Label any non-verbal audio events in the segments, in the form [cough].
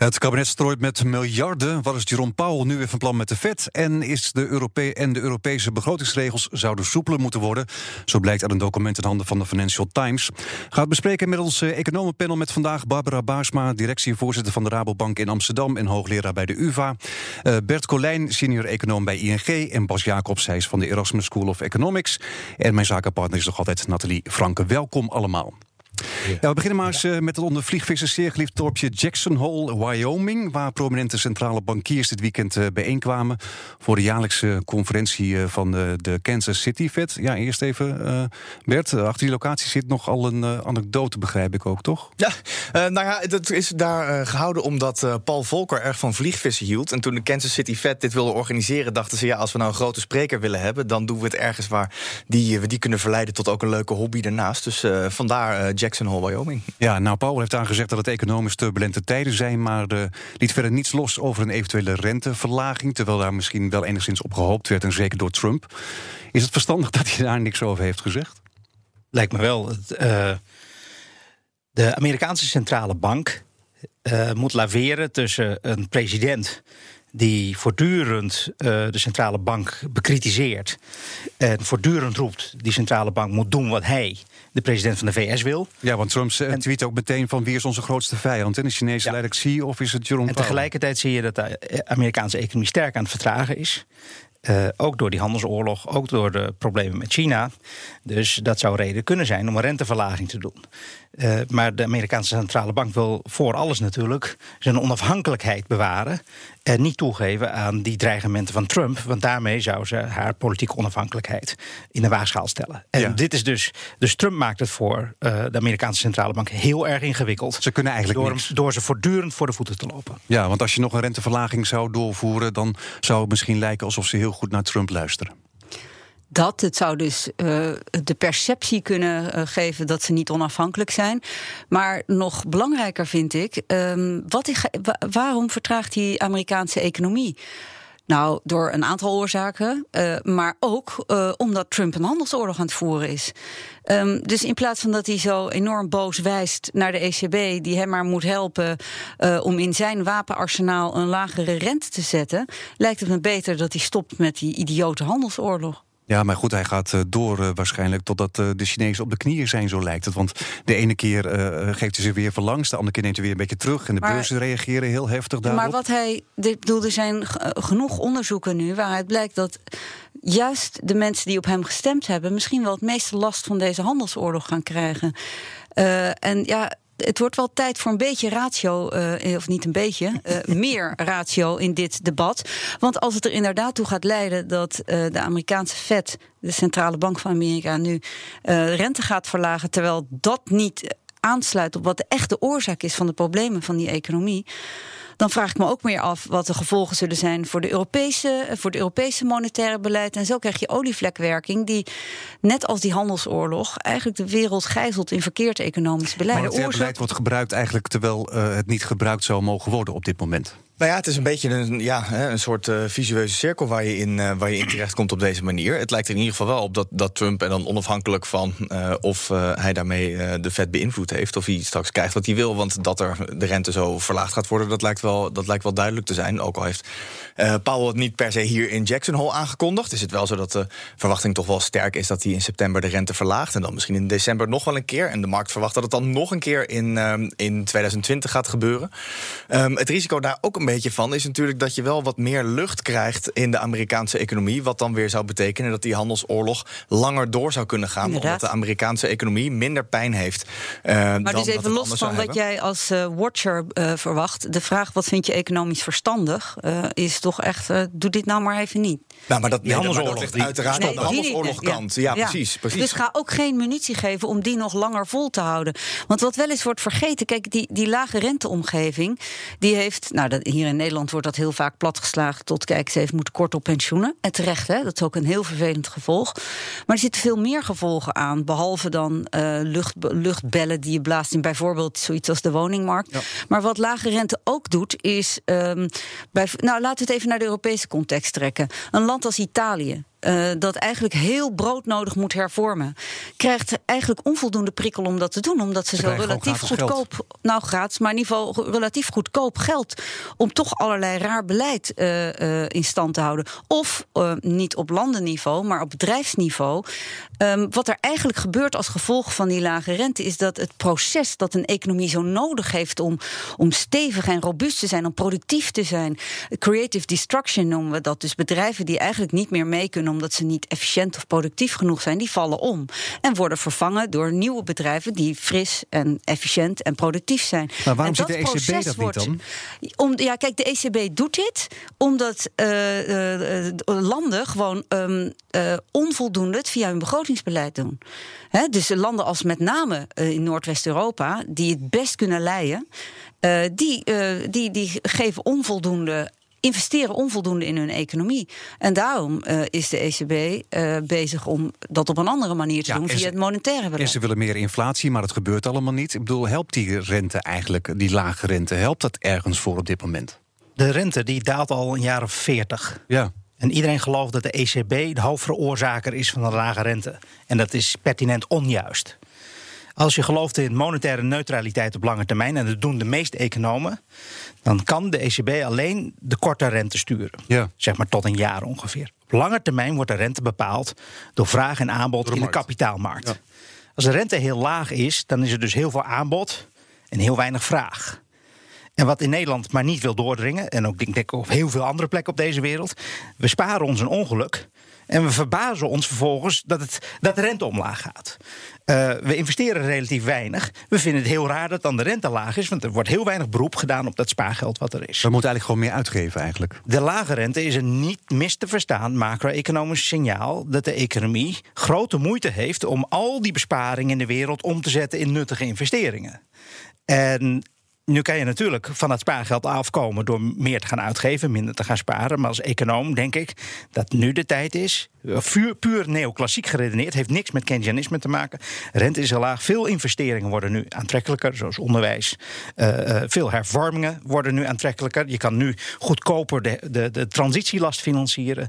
Het kabinet strooit met miljarden. Wat is Jerome Powell nu weer van plan met de Fed? En, is de Europe en de Europese begrotingsregels zouden soepeler moeten worden? Zo blijkt uit een document in handen van de Financial Times. Gaat bespreken met ons eh, economenpanel met vandaag Barbara Baarsma, directievoorzitter van de Rabobank in Amsterdam en hoogleraar bij de UvA. Uh, Bert Colijn, senior econoom bij ING. En Bas Jacobs, van de Erasmus School of Economics. En mijn zakenpartner is nog altijd Nathalie Franke. Welkom allemaal. Ja. we beginnen maar eens eh, met het onder vliegvissers zeer geliefd dorpje Jackson Hole, Wyoming, waar prominente centrale bankiers dit weekend uh, bijeenkwamen voor de jaarlijkse conferentie uh, van de, de, Kansas City Fed. Ja, eerst even, Bert, achter die locatie zit nogal een anekdote, begrijp ik ook, toch? Ja, nou ja, dat is daar gehouden omdat Paul Volcker erg van vliegvissen hield. En toen de Kansas City Fed dit wilde organiseren, dachten ze, ja, als we nou een grote spreker willen hebben, dan doen we het ergens waar die, we die kunnen verleiden tot ook een leuke hobby daarnaast. Dus vandaar Jackson Hole, Wyoming. Ja, nou, Paul heeft aangezegd dat het economisch turbulente tijden zijn, maar uh, liet verder niets los over een eventuele renteverlaging, terwijl daar misschien wel enigszins op gehoopt werd, en zeker door Trump. Is het verstandig dat hij daar niks over heeft gezegd? Lijkt me wel. Uh, de Amerikaanse centrale bank uh, moet laveren tussen een president die voortdurend uh, de centrale bank bekritiseert en voortdurend roept: die centrale bank moet doen wat hij de president van de VS wil. Ja, want Trump en, tweet ook meteen van wie is onze grootste vijand? En de Chinese ja. leider Xi of is het Jerome En tegelijkertijd zie je dat de Amerikaanse economie sterk aan het vertragen is. Uh, ook door die handelsoorlog, ook door de problemen met China. Dus dat zou reden kunnen zijn om een renteverlaging te doen. Uh, maar de Amerikaanse centrale bank wil voor alles natuurlijk zijn onafhankelijkheid bewaren. En niet toegeven aan die dreigementen van Trump. Want daarmee zou ze haar politieke onafhankelijkheid in de waagschaal stellen. En ja. dit is dus. Dus Trump maakt het voor uh, de Amerikaanse centrale bank heel erg ingewikkeld. Ze kunnen eigenlijk door, door ze voortdurend voor de voeten te lopen. Ja, want als je nog een renteverlaging zou doorvoeren, dan zou het misschien lijken alsof ze heel goed naar Trump luisteren dat. Het zou dus uh, de perceptie kunnen uh, geven dat ze niet onafhankelijk zijn. Maar nog belangrijker vind ik, um, wat ik waarom vertraagt die Amerikaanse economie? Nou, door een aantal oorzaken, uh, maar ook uh, omdat Trump een handelsoorlog aan het voeren is. Um, dus in plaats van dat hij zo enorm boos wijst naar de ECB, die hem maar moet helpen uh, om in zijn wapenarsenaal een lagere rente te zetten, lijkt het me beter dat hij stopt met die idiote handelsoorlog. Ja, maar goed, hij gaat uh, door uh, waarschijnlijk totdat uh, de Chinezen op de knieën zijn, zo lijkt het. Want de ene keer geeft hij ze weer verlangs, de andere keer neemt hij weer een beetje terug. En de maar, beurzen reageren heel heftig daarop. Maar wat hij, ik bedoel, er zijn genoeg onderzoeken nu waaruit blijkt dat juist de mensen die op hem gestemd hebben, misschien wel het meeste last van deze handelsoorlog gaan krijgen. en ja, het wordt wel tijd voor een beetje ratio, uh, of niet een beetje, uh, meer ratio in dit debat. Want als het er inderdaad toe gaat leiden dat uh, de Amerikaanse Fed, de centrale bank van Amerika, nu rente gaat verlagen, terwijl dat niet aansluit op wat de echte oorzaak is van de problemen van die economie dan vraag ik me ook meer af wat de gevolgen zullen zijn voor, de Europese, voor het Europese monetaire beleid. En zo krijg je olievlekwerking, die net als die handelsoorlog eigenlijk de wereld gijzelt in verkeerd economisch beleid. Maar het beleid wordt gebruikt eigenlijk terwijl uh, het niet gebruikt zou mogen worden op dit moment. Nou ja, het is een beetje een, ja, een soort uh, visueuze cirkel waar je, in, uh, waar je terecht komt op deze manier. Het lijkt er in ieder geval wel op dat, dat Trump, en dan onafhankelijk van uh, of hij daarmee de Fed beïnvloed heeft, of hij straks krijgt wat hij wil, want dat er de rente zo verlaagd gaat worden, dat lijkt wel, dat lijkt wel duidelijk te zijn. Ook al heeft Powell het niet per se hier in Jackson Hole aangekondigd, is het wel zo dat de verwachting toch wel sterk is dat hij in september de rente verlaagt. En dan misschien in december nog wel een keer. En de markt verwacht dat het dan nog een keer in, in 2020 gaat gebeuren. Um, het risico daar ook een beetje van is natuurlijk dat je wel wat meer lucht krijgt in de Amerikaanse economie. Wat dan weer zou betekenen dat die handelsoorlog langer door zou kunnen gaan. Inderdaad. Omdat de Amerikaanse economie minder pijn heeft. Uh, maar dan dus even los van wat jij als uh, watcher uh, verwacht. De vraag wat vind je economisch verstandig is toch echt, doe dit nou maar even niet. Nou, maar dat, nee, handelsoorlog ligt uiteraard nee, aan de handelsoorlogkant. Ja. Ja, precies, precies. Dus ga ook geen munitie geven om die nog langer vol te houden. Want wat wel eens wordt vergeten, kijk, die, die lage renteomgeving, die heeft, nou, dat, hier in Nederland wordt dat heel vaak platgeslagen tot, kijk, ze heeft moeten kort op pensioenen. En terecht, hè, dat is ook een heel vervelend gevolg. Maar er zitten veel meer gevolgen aan, behalve dan uh, lucht, luchtbellen die je blaast in bijvoorbeeld zoiets als de woningmarkt. Ja. Maar wat lage rente ook doet, is, um, bij, nou, laten we het even naar de Europese context trekken. Een land als Italië uh, dat eigenlijk heel broodnodig moet hervormen, krijgt eigenlijk onvoldoende prikkel om dat te doen. Omdat ze, zo relatief goedkoop, geld. nou gratis, maar in ieder geval relatief goedkoop geld om toch allerlei raar beleid uh, in stand te houden. Of niet op landenniveau, maar op bedrijfsniveau. Um, wat er eigenlijk gebeurt als gevolg van die lage rente, is dat het proces dat een economie zo nodig heeft om, om stevig en robuust te zijn, om productief te zijn. Creative destruction noemen we dat. Dus bedrijven die eigenlijk niet meer mee kunnen omdat ze niet efficiënt of productief genoeg zijn, die vallen om. En worden vervangen door nieuwe bedrijven die fris en efficiënt en productief zijn. Maar waarom zit de ECB dat niet dan? Om, ja, kijk, de ECB doet dit omdat uh, uh, landen gewoon um, onvoldoende het via hun begrotingsbeleid doen. He, dus landen als met name in Noordwest-Europa, die het best kunnen leiden. Die, die, die geven onvoldoende investeren onvoldoende in hun economie. En daarom uh, is de ECB uh, bezig om dat op een andere manier te ja, doen via het monetaire beleid. En ze willen meer inflatie, maar dat gebeurt allemaal niet. Ik bedoel, helpt die rente eigenlijk, die lage rente, helpt dat ergens voor op dit moment? De rente die daalt al een jaar of veertig. Ja. En iedereen gelooft dat de ECB de hoofdveroorzaker is van de lage rente. En dat is pertinent onjuist. Als je gelooft in monetaire neutraliteit op lange termijn, en dat doen de meeste economen, dan kan de ECB alleen de korte rente sturen. Ja. Zeg maar tot een jaar ongeveer. Op lange termijn wordt de rente bepaald door vraag en aanbod de in de kapitaalmarkt. Ja. Als de rente heel laag is, dan is er dus heel veel aanbod en heel weinig vraag. En wat in Nederland maar niet wil doordringen, en ook denk ik op heel veel andere plekken op deze wereld, we sparen ons een ongeluk. En we verbazen ons vervolgens dat, het, dat de rente omlaag gaat. Uh, we investeren relatief weinig. We vinden het heel raar dat dan de rente laag is, want er wordt heel weinig beroep gedaan op dat spaargeld wat er is. We moeten eigenlijk gewoon meer uitgeven eigenlijk. De lage rente is een niet mis te verstaan macro-economisch signaal dat de economie grote moeite heeft om al die besparingen in de wereld om te zetten in nuttige investeringen. En nu kan je natuurlijk van het spaargeld afkomen door meer te gaan uitgeven, minder te gaan sparen. Maar als econoom denk ik dat nu de tijd is. Puur, puur neoclassiek geredeneerd, heeft niks met Keynesianisme te maken. Rente is heel laag. Veel investeringen worden nu aantrekkelijker, zoals onderwijs. Uh, uh, veel hervormingen worden nu aantrekkelijker. Je kan nu goedkoper de, de, de transitielast financieren.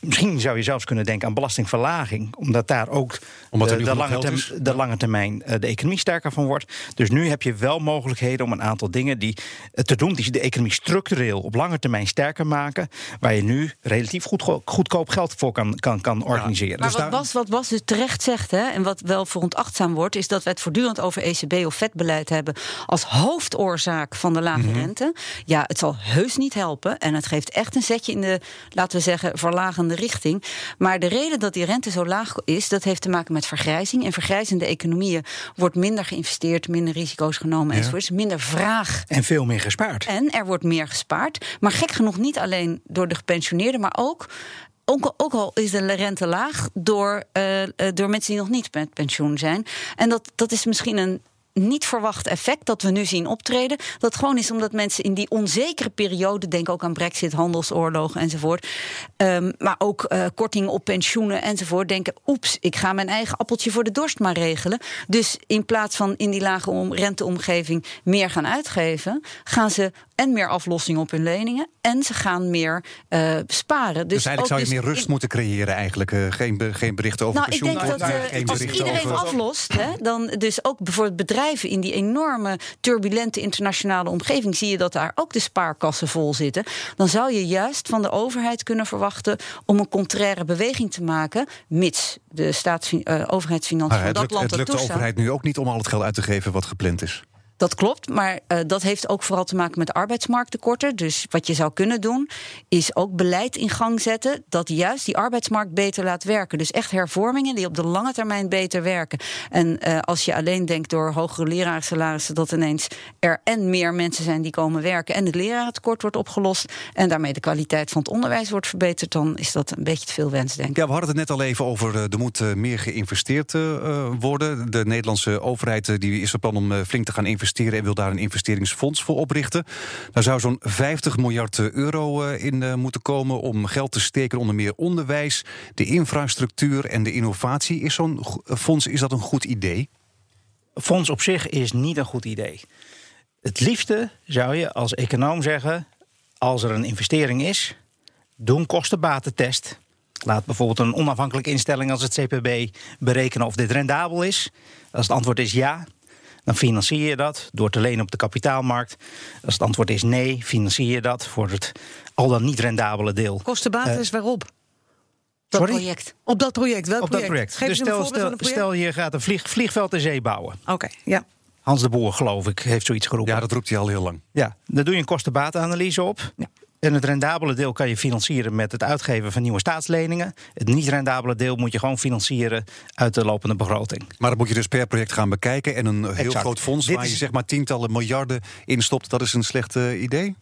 Misschien zou je zelfs kunnen denken aan belastingverlaging, omdat daar ook omdat de, de, lange term, de, lange termijn uh, de economie sterker van wordt. Dus nu heb je wel mogelijkheden om een aantal dingen die, uh, te doen die de economie structureel op lange termijn sterker maken, waar je nu relatief goed, goedkoop geld voor kan, kan, kan organiseren. Ja, maar dus wat, Bas, wat Bas dus terecht zegt, hè, en wat wel veronachtzaam wordt, is dat we het voortdurend over ECB of vetbeleid hebben als hoofdoorzaak van de lage mm -hmm. rente. Ja, het zal heus niet helpen en het geeft echt een zetje in de, laten we zeggen, verlagende richting. Maar de reden dat die rente zo laag is, dat heeft te maken met vergrijzing. En vergrijzende economieën wordt minder geïnvesteerd, minder risico's genomen ja. enzovoort. minder vraag. En veel meer gespaard. En er wordt meer gespaard. Maar gek genoeg niet alleen door de gepensioneerden, maar ook ook, ook, al is de rente laag door, uh, door mensen die nog niet met pensioen zijn. En dat, dat is misschien een niet verwacht effect dat we nu zien optreden. Dat gewoon is omdat mensen in die onzekere periode, denk ook aan brexit, handelsoorlogen enzovoort, um, maar ook uh, kortingen op pensioenen enzovoort, denken: oeps, ik ga mijn eigen appeltje voor de dorst maar regelen. Dus in plaats van in die lage om, renteomgeving meer gaan uitgeven, gaan ze en meer aflossing op hun leningen en ze gaan meer uh, sparen. Dus, dus eigenlijk zou je dus meer rust moeten creëren, eigenlijk. Uh, geen, geen berichten over nou, pensioen. Ik denk dat als iedereen over... aflost, hè, dan dus ook bijvoorbeeld bedrijven in die enorme turbulente internationale omgeving zie je dat daar ook de spaarkassen vol zitten. Dan zou je juist van de overheid kunnen verwachten om een contraire beweging te maken, mits de staats, overheidsfinanciën van dat lukt, land Het lukt de overheid nu ook niet om al het geld uit te geven wat gepland is. Dat klopt, maar uh, dat heeft ook vooral te maken met arbeidsmarkttekorten. Dus wat je zou kunnen doen, is ook beleid in gang zetten dat juist die arbeidsmarkt beter laat werken. Dus echt hervormingen die op de lange termijn beter werken. En uh, als je alleen denkt door hogere lerarensalarissen dat ineens er en meer mensen zijn die komen werken en het lerarentekort wordt opgelost en daarmee de kwaliteit van het onderwijs wordt verbeterd, dan is dat een beetje te veel wens, denk ik. Ja, we hadden het net al even over uh, er moet meer geïnvesteerd worden. De Nederlandse overheid die is van plan om flink te gaan investeren en wil daar een investeringsfonds voor oprichten. Daar zou zo'n 50 miljard euro eh, in eh, moeten komen om geld te steken onder meer onderwijs, de infrastructuur en de innovatie. Is zo'n fonds is dat een goed idee? Fonds op zich is niet een goed idee. Het liefste zou je als econoom zeggen: als er een investering is, doe een kostenbatentest Laat bijvoorbeeld een onafhankelijke instelling als het CPB berekenen of dit rendabel is. Als het antwoord is ja, dan financier je dat door te lenen op de kapitaalmarkt. Als het antwoord is nee, financier je dat voor het al dan niet rendabele deel. Kostenbasis Uh, waarop? Dat Sorry? project. Op dat project. Welk Op dat project. Geef Dus stel, voorbeeld van stel, een project. stel je gaat een vlieg, vliegveld in zee bouwen. Oké, ja. Hans de Boer, geloof ik, heeft zoiets geroepen. Ja, dat roept hij al heel lang. Ja, daar doe je een kostenbatenanalyse op. Ja. En het rendabele deel kan je financieren met het uitgeven van nieuwe staatsleningen. Het niet rendabele deel moet je gewoon financieren uit de lopende begroting. Maar dat moet je dus per project gaan bekijken. En een heel Exact. groot fonds Dit waar je zeg maar tientallen miljarden in stopt, dat is een slecht eh, idee.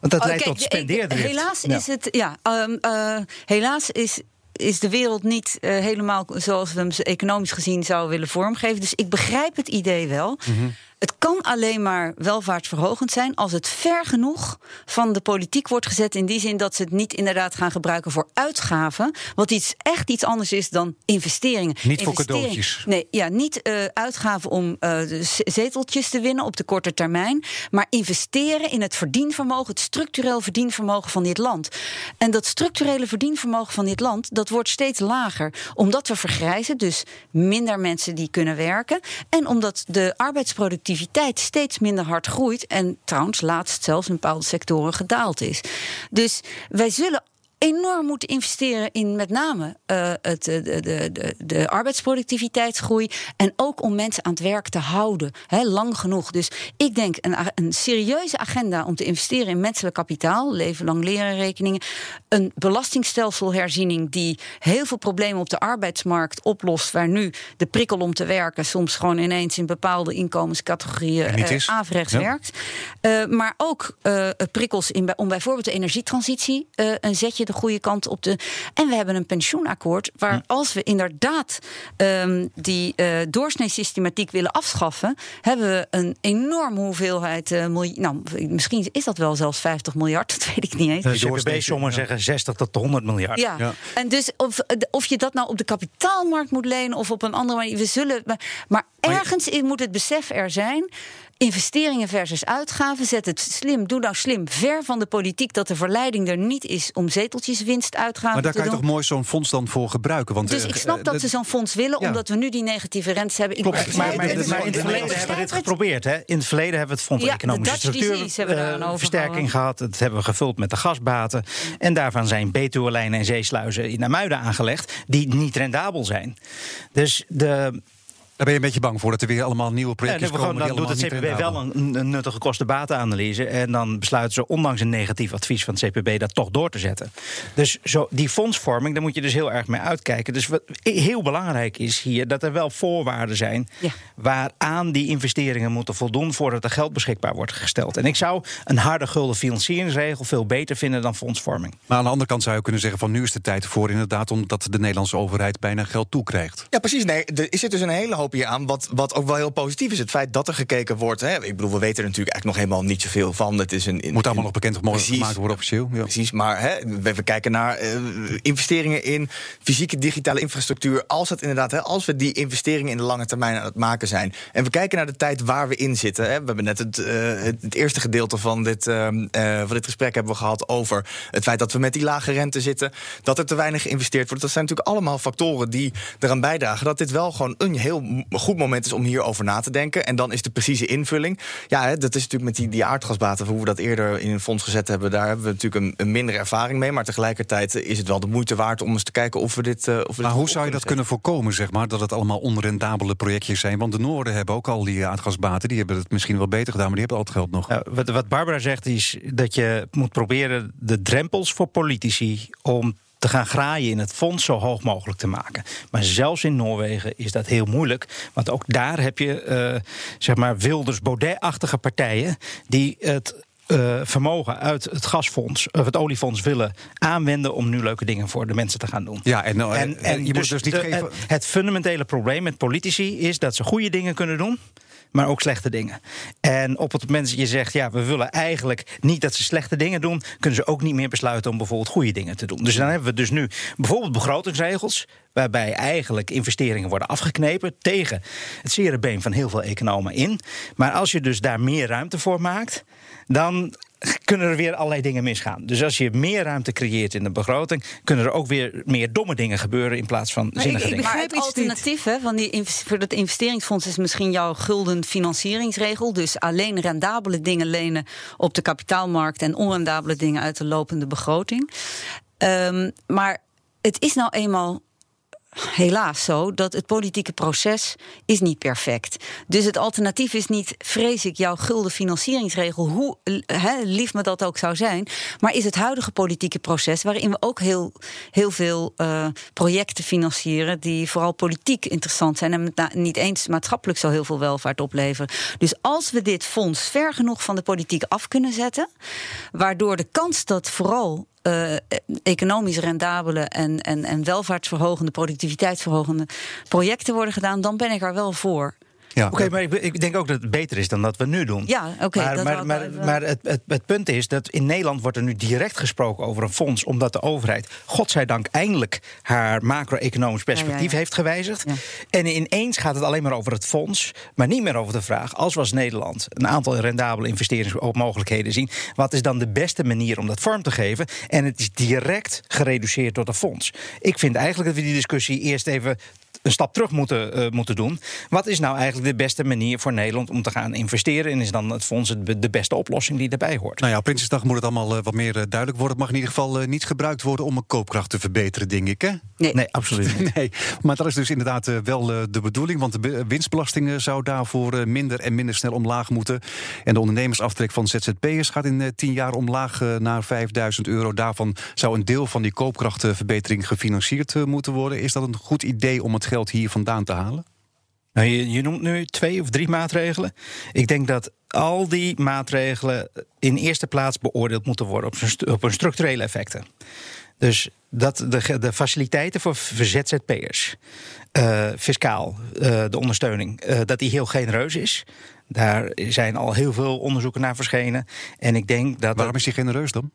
Want dat Oh, leidt kijk, tot spendeerdrift. Helaas Ja. is het, ja, ehm, eh, helaas is, is de wereld niet eh, helemaal zoals we hem economisch gezien zouden willen vormgeven. Dus ik begrijp het idee wel. Het kan alleen maar welvaartsverhogend zijn als het ver genoeg van de politiek wordt gezet. In die zin dat ze het niet inderdaad gaan gebruiken voor uitgaven. Wat iets, echt iets anders is dan investeringen. Niet voor cadeautjes. Nee, ja, niet eh, uitgaven om eh, zeteltjes te winnen op de korte termijn. Maar investeren in het verdienvermogen, het structureel verdienvermogen van dit land. En dat structurele verdienvermogen van dit land, dat wordt steeds lager. Omdat we vergrijzen, dus minder mensen die kunnen werken. En omdat de arbeidsproductiviteit steeds minder hard groeit. En trouwens, laatst zelfs in bepaalde sectoren gedaald is. Dus wij zullen enorm moeten investeren in met name eh, het, de, de, de, de arbeidsproductiviteitsgroei. En ook om mensen aan het werk te houden. Hè, lang genoeg. Dus ik denk een, een serieuze agenda om te investeren in menselijk kapitaal. Leven lang leren rekeningen. Een belastingstelselsherziening die heel veel problemen op de arbeidsmarkt oplost. Waar nu de prikkel om te werken soms gewoon ineens in bepaalde inkomenscategorieën eh, is. averechts Ja. werkt. Eh, maar ook eh, prikkels in, om bijvoorbeeld de energietransitie eh, een zetje goede kant op te. En we hebben een pensioenakkoord waar Hm. als we inderdaad ehm, die eh doorsneesystematiek willen afschaffen, hebben we een enorme hoeveelheid. eh, miljoen, nou, misschien is dat wel zelfs 50 miljard, [laughs] dat weet ik niet eens. De Die doorsnee- CPB-sommen zeggen 60 tot 100 miljard. Ja. Ja. en dus of, of je dat nou op de kapitaalmarkt moet lenen of op een andere manier. We zullen, maar, maar ergens in moet het besef er zijn. Investeringen versus uitgaven. Zet het slim, doe nou slim. Ver van de politiek dat de verleiding er niet is om zeteltjeswinst uitgaven Maar daar te kan je doen. toch mooi zo'n fonds dan voor gebruiken? Want, Dus eh, ik snap eh, dat ze zo'n fonds willen, ja. omdat we nu die negatieve rentes hebben. Ik Klopt, maar, in het verleden hebben we dit geprobeerd. Hè? In het verleden hebben we het Fonds voor Economische Dutch Structuur disease hebben we daaraan eh, gehad. Dat hebben we gevuld met de gasbaten. En daarvan zijn Betuwe-lijnen en zeesluizen in Amuiden aangelegd... die niet rendabel zijn. Dus de, Daar ben je een beetje bang voor dat er weer allemaal nieuwe Ja, projectjes dan, gewoon, komen. dan die doet het CPB wel een, een nuttige kostenbatenanalyse. En dan besluiten ze, ondanks een negatief advies van het CPB, dat toch door te zetten. Dus zo, die fondsvorming, daar moet je dus heel erg mee uitkijken. Dus wat heel belangrijk is hier dat er wel voorwaarden zijn. Ja. waaraan die investeringen moeten voldoen voordat er geld beschikbaar wordt gesteld. En ik zou een harde gulden financieringsregel veel beter vinden dan fondsvorming. Maar aan de andere kant zou je kunnen zeggen van nu is de tijd voor inderdaad omdat de Nederlandse overheid bijna geld toekrijgt. Ja, precies. Nee, er zit dus een hele hoop hier aan. Wat, wat ook wel heel positief is. Het feit dat er gekeken wordt. Hè. Ik bedoel, we weten er natuurlijk eigenlijk nog helemaal niet zoveel van. Het is een, Moet allemaal nog bekend gemaakt worden officieel. Ja. Precies, maar hè, we, kijken naar eh, investeringen in fysieke digitale infrastructuur. Als, het inderdaad, hè, als we die investeringen in de lange termijn aan het maken zijn. En we kijken naar de tijd waar we in zitten. Hè. We hebben net het, eh, het, het eerste gedeelte van dit, ehm, eh, van dit gesprek hebben we gehad over het feit dat we met die lage rente zitten. Dat er te weinig geïnvesteerd wordt. Dat zijn natuurlijk allemaal factoren die eraan bijdragen dat dit wel gewoon een heel goed moment is om hierover na te denken. En dan is de precieze invulling. Ja, hè, dat is natuurlijk met die, die aardgasbaten, hoe we dat eerder in een fonds gezet hebben, daar hebben we natuurlijk een, een mindere ervaring mee. Maar tegelijkertijd is het wel de moeite waard om eens te kijken of we dit. eh, of we Maar hoe zou je dat kunnen voorkomen, zeg maar, dat het allemaal onrendabele projectjes zijn? Want de Noorden hebben ook al die aardgasbaten, die hebben het misschien wel beter gedaan, maar die hebben al het geld nog. Nou, wat, wat Barbara zegt is dat je moet proberen de drempels voor politici om te gaan graaien in het fonds zo hoog mogelijk te maken. Maar zelfs in Noorwegen is dat heel moeilijk. Want ook daar heb je eh, zeg maar Wilders-Baudet-achtige partijen die het. eh, vermogen uit het gasfonds of het oliefonds willen aanwenden om nu leuke dingen voor de mensen te gaan doen. Ja, en, nou, eh, je moet het dus niet de- geven. het- het fundamentele probleem met politici is dat ze goede dingen kunnen doen. Maar ook slechte dingen. En op het moment dat je zegt, ja, we willen eigenlijk niet dat ze slechte dingen doen, kunnen ze ook niet meer besluiten om bijvoorbeeld goede dingen te doen. Dus dan hebben we dus nu bijvoorbeeld begrotingsregels, waarbij eigenlijk investeringen worden afgeknepen tegen het zere been van heel veel economen in. Maar als je dus daar meer ruimte voor maakt, dan kunnen er weer allerlei dingen misgaan. Dus als je meer ruimte creëert in de begroting, kunnen er ook weer meer domme dingen gebeuren in plaats van zinnige dingen. Maar het alternatief hè, van die, voor dat investeringsfonds is misschien jouw gulden financieringsregel. Dus alleen rendabele dingen lenen op de kapitaalmarkt en onrendabele dingen uit de lopende begroting. Um, maar het is nou eenmaal helaas zo dat het politieke proces is niet perfect. Dus het alternatief is niet, vrees ik, jouw gulden financieringsregel, hoe lief me dat ook zou zijn, maar is het huidige politieke proces waarin we ook heel, heel veel uh, projecten financieren die vooral politiek interessant zijn en niet eens maatschappelijk zo heel veel welvaart opleveren. Dus als we dit fonds ver genoeg van de politiek af kunnen zetten, waardoor de kans dat vooral uh, economisch rendabele en, en, en welvaartsverhogende, productiviteitsverhogende projecten worden gedaan, dan ben ik er wel voor. Ja. Oké, maar ik, ik, denk ook dat het beter is dan dat we nu doen. Ja, oké. maar maar, maar, maar het, het, het, punt is dat in Nederland wordt er nu direct gesproken over een fonds, omdat de overheid, godzijdank, eindelijk haar macro-economisch perspectief heeft gewijzigd. En ineens gaat het alleen maar over het fonds, maar niet meer over de vraag: als we als Nederland een aantal rendabele investeringsmogelijkheden zien, wat is dan de beste manier om dat vorm te geven? En het is direct gereduceerd tot een fonds. Ik vind eigenlijk dat we die discussie eerst even een stap terug moeten, uh, moeten doen. Wat is nou eigenlijk de beste manier voor Nederland om te gaan investeren? En is dan het fonds de beste oplossing die erbij hoort? Nou ja, op Prinsjesdag moet het allemaal uh, wat meer uh, duidelijk worden. Het mag in ieder geval niet gebruikt worden om een koopkracht te verbeteren, denk ik. Hè? Nee, nee absoluut niet. [laughs] nee, maar dat is dus inderdaad wel de bedoeling. Want de winstbelasting zou daarvoor minder en minder snel omlaag moeten. En de ondernemersaftrek van ZZP'ers gaat in 10 jaar omlaag naar 5000 euro. Daarvan zou een deel van die koopkrachtverbetering gefinancierd moeten worden. Is dat een goed idee om het geld hier vandaan te halen? Nou, je, je noemt nu twee of drie maatregelen. Ik denk dat al die maatregelen in eerste plaats beoordeeld moeten worden op, op hun structurele effecten. Dus dat de, de faciliteiten voor ZZP'ers, uh, fiscaal, uh, de ondersteuning, uh, dat die heel genereus is. Daar zijn al heel veel onderzoeken naar verschenen. En ik denk dat. Waarom is die genereus dan?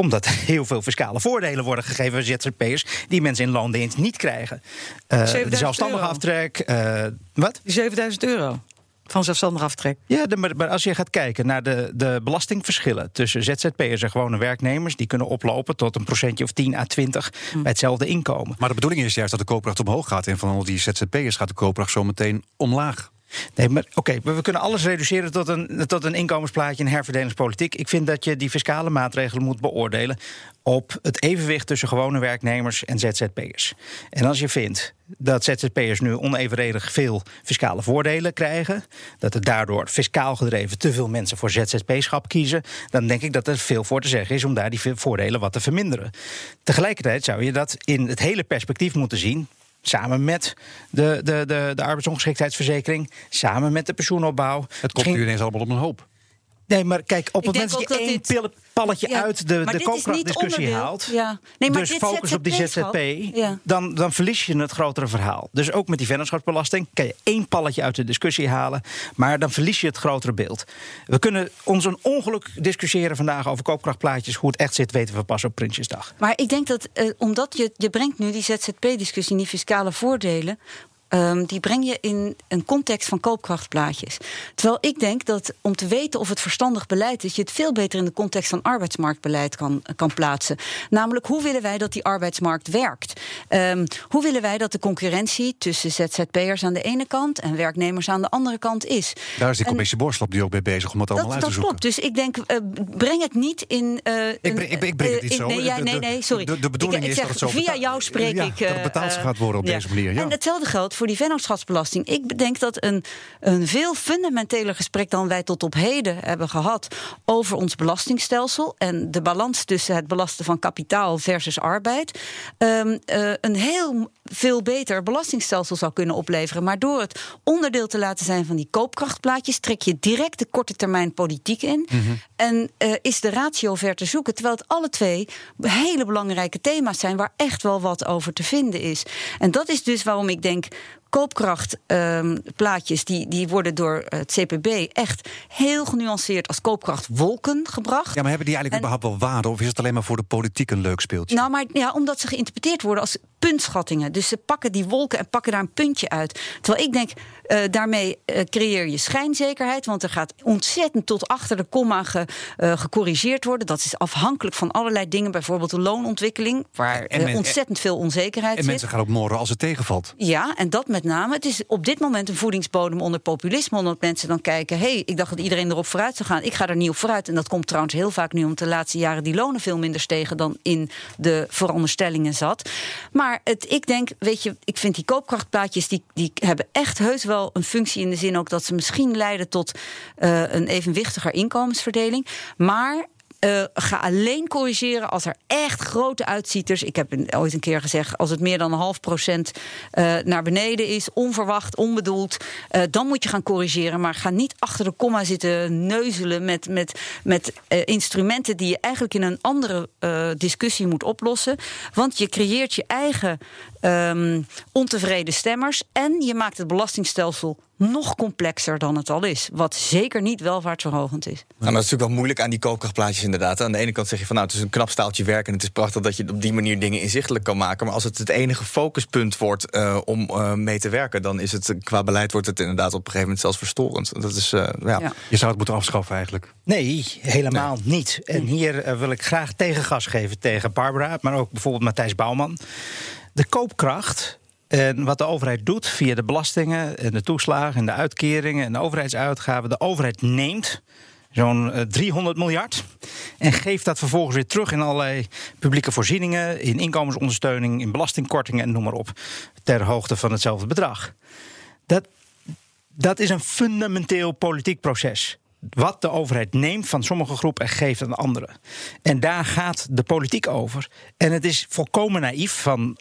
Omdat er heel veel fiscale voordelen worden gegeven aan ZZP'ers die mensen in loondienst niet krijgen. Uh, de zelfstandige aftrek. Uh, wat? 7000 euro. Van zelfstandige aftrek. Ja, de, maar, als je gaat kijken naar de, de belastingverschillen tussen ZZP'ers en gewone werknemers, die kunnen oplopen tot een procentje of 10 à 20 hm. bij hetzelfde inkomen. Maar de bedoeling is juist dat de koopkracht omhoog gaat en van al die ZZP'ers gaat de koopkracht zo meteen omlaag. Nee, maar oké, we kunnen alles reduceren tot een, tot een inkomensplaatje en herverdelingspolitiek. Ik vind dat je die fiscale maatregelen moet beoordelen op het evenwicht tussen gewone werknemers en ZZP'ers. En als je vindt dat ZZP'ers nu onevenredig veel fiscale voordelen krijgen, dat er daardoor fiscaal gedreven te veel mensen voor ZZP-schap kiezen, dan denk ik dat er veel voor te zeggen is om daar die voordelen wat te verminderen. Tegelijkertijd zou je dat in het hele perspectief moeten zien Samen met de, de, de, de arbeidsongeschiktheidsverzekering, samen met de pensioenopbouw. Het komt nu ineens allemaal op een hoop. Nee, maar kijk, op het moment dat je één dit... palletje uit de, de koopkrachtdiscussie haalt... Ja. Nee, dus focus op die ZZP, dan, dan verlies je het grotere verhaal. Dus ook met die vennootschapsbelasting kan je één palletje uit de discussie halen... maar dan verlies je het grotere beeld. We kunnen ons een ongeluk discussiëren vandaag over koopkrachtplaatjes... hoe het echt zit, weten we pas op Prinsjesdag. Maar ik denk dat, uh, omdat je, je brengt nu die ZZP-discussie... die fiscale voordelen Um, die breng je in een context van koopkrachtplaatjes. Terwijl ik denk dat om te weten of het verstandig beleid is, je het veel beter in de context van arbeidsmarktbeleid kan, kan plaatsen. Namelijk, hoe willen wij dat die arbeidsmarkt werkt? Um, hoe willen wij dat de concurrentie tussen ZZP'ers aan de ene kant en werknemers aan de andere kant is? Daar is de commissie Borslap nu ook mee bezig om het allemaal uit te zoeken. Dat klopt. Dus ik denk, uh, breng het niet in. Uh, ik, breng, ik, ik, breng het niet uh, zo. Nee, ja, nee, nee, sorry. De, de bedoeling ik, is dat het zo. Via jou spreek ja, ik. dat het betaald gaat worden op deze manier. Ja. En hetzelfde geldt voor die vennootschapsbelasting. Ik denk dat een, een veel fundamenteler gesprek dan wij tot op heden hebben gehad over ons belastingstelsel en de balans tussen het belasten van kapitaal versus arbeid, um, uh, een heel veel beter belastingstelsel zou kunnen opleveren. Maar door het onderdeel te laten zijn van die koopkrachtplaatjes, trek je direct de korte termijn politiek in. Mm -hmm. En uh, is de ratio ver te zoeken. Terwijl het alle twee hele belangrijke thema's zijn waar echt wel wat over te vinden is. En dat is dus waarom ik denk koopkrachtplaatjes um, die, die worden door het CPB echt heel genuanceerd als koopkrachtwolken gebracht. Ja, maar hebben die eigenlijk en, überhaupt wel waarde? Of is het alleen maar voor de politiek een leuk speeltje? Nou, maar ja, omdat ze geïnterpreteerd worden als puntschattingen. Dus ze pakken die wolken en pakken daar een puntje uit. Terwijl ik denk, Uh, daarmee uh, creëer je schijnzekerheid, want er gaat ontzettend tot achter de komma ge, uh, gecorrigeerd worden. Dat is afhankelijk van allerlei dingen, bijvoorbeeld de loonontwikkeling, waar men, ontzettend veel onzekerheid en zit. En mensen gaan ook morren als het tegenvalt. Ja, en dat met name. Het is op dit moment een voedingsbodem onder populisme, omdat mensen dan kijken: hé, hey, ik dacht dat iedereen erop vooruit zou gaan. Ik ga er niet op vooruit. En dat komt trouwens heel vaak nu, omdat de laatste jaren die lonen veel minder stegen dan in de veronderstellingen zat. Maar het, ik denk, weet je, ik vind die koopkrachtplaatjes, die, die hebben echt heus wel een functie in de zin ook dat ze misschien leiden tot uh, een evenwichtiger inkomensverdeling. Maar uh, ga alleen corrigeren als er echt grote uitzieters. Ik heb ooit een keer gezegd: als het meer dan een half procent uh, naar beneden is, onverwacht, onbedoeld, dan moet je gaan corrigeren. Maar ga niet achter de komma zitten neuzelen met, met, met instrumenten die je eigenlijk in een andere discussie moet oplossen. Want je creëert je eigen um, ontevreden stemmers en je maakt het belastingstelsel nog complexer dan het al is. Wat zeker niet welvaartsverhogend is. Nou, dat is natuurlijk wel moeilijk aan die koopkrachtplaatjes inderdaad. Aan de ene kant zeg je van nou, het is een knap staaltje werk... en het is prachtig dat je op die manier dingen inzichtelijk kan maken. Maar als het het enige focuspunt wordt uh, om uh, mee te werken... dan is het qua beleid wordt het inderdaad op een gegeven moment zelfs verstorend. Dat is, uh, ja. ja. Je zou het moeten afschaffen eigenlijk. Nee, helemaal nee. niet. En hier wil ik graag tegengas geven tegen Barbara... maar ook bijvoorbeeld Matthijs Bouwman. De koopkracht en wat de overheid doet via de belastingen en de toeslagen en de uitkeringen en de overheidsuitgaven, de overheid neemt zo'n 300 miljard en geeft dat vervolgens weer terug in allerlei publieke voorzieningen, in inkomensondersteuning, in belastingkortingen en noem maar op, ter hoogte van hetzelfde bedrag. Dat, dat is een fundamenteel politiek proces wat de overheid neemt van sommige groepen en geeft aan anderen. En daar gaat de politiek over. En het is volkomen naïef van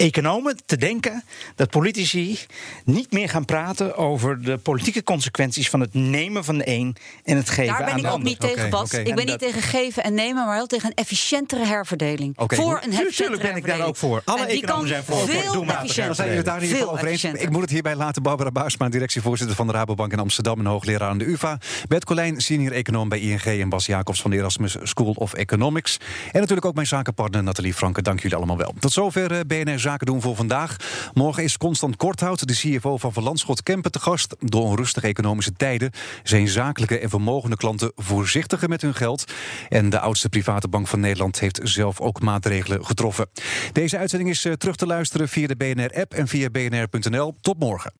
economen te denken dat politici niet meer gaan praten over de politieke consequenties van het nemen van de een en het geven Daar ben aan ik de ook ander. niet tegen, Bas. Ik ben En niet tegen geven en nemen, maar wel tegen een efficiëntere herverdeling. Oké, voor een efficiëntere Tuurlijk ben ik daar ook voor. Alle economen zijn voor- veel Dan efficiënter. zijn jullie het daar in ieder geval Veel over eens. efficiënter. Ik moet het hierbij laten. Barbara Buisma, directievoorzitter van de Rabobank in Amsterdam... en hoogleraar aan de UvA. Bert Colijn, senior econoom bij ING... en Bas Jacobs van de Erasmus School of Economics. En natuurlijk ook mijn zakenpartner Nathalie Franke. Dank jullie allemaal wel. Tot zover eh, BNR Zaken doen voor vandaag. Morgen is Constant Korthout, de CFO van Van Landschot Kempen, te gast. Door onrustige economische tijden zijn zakelijke en vermogende klanten voorzichtiger met hun geld. En de oudste private bank van Nederland heeft zelf ook maatregelen getroffen. Deze uitzending is eh, terug te luisteren via de BNR-app en via bnr.nl. Tot morgen.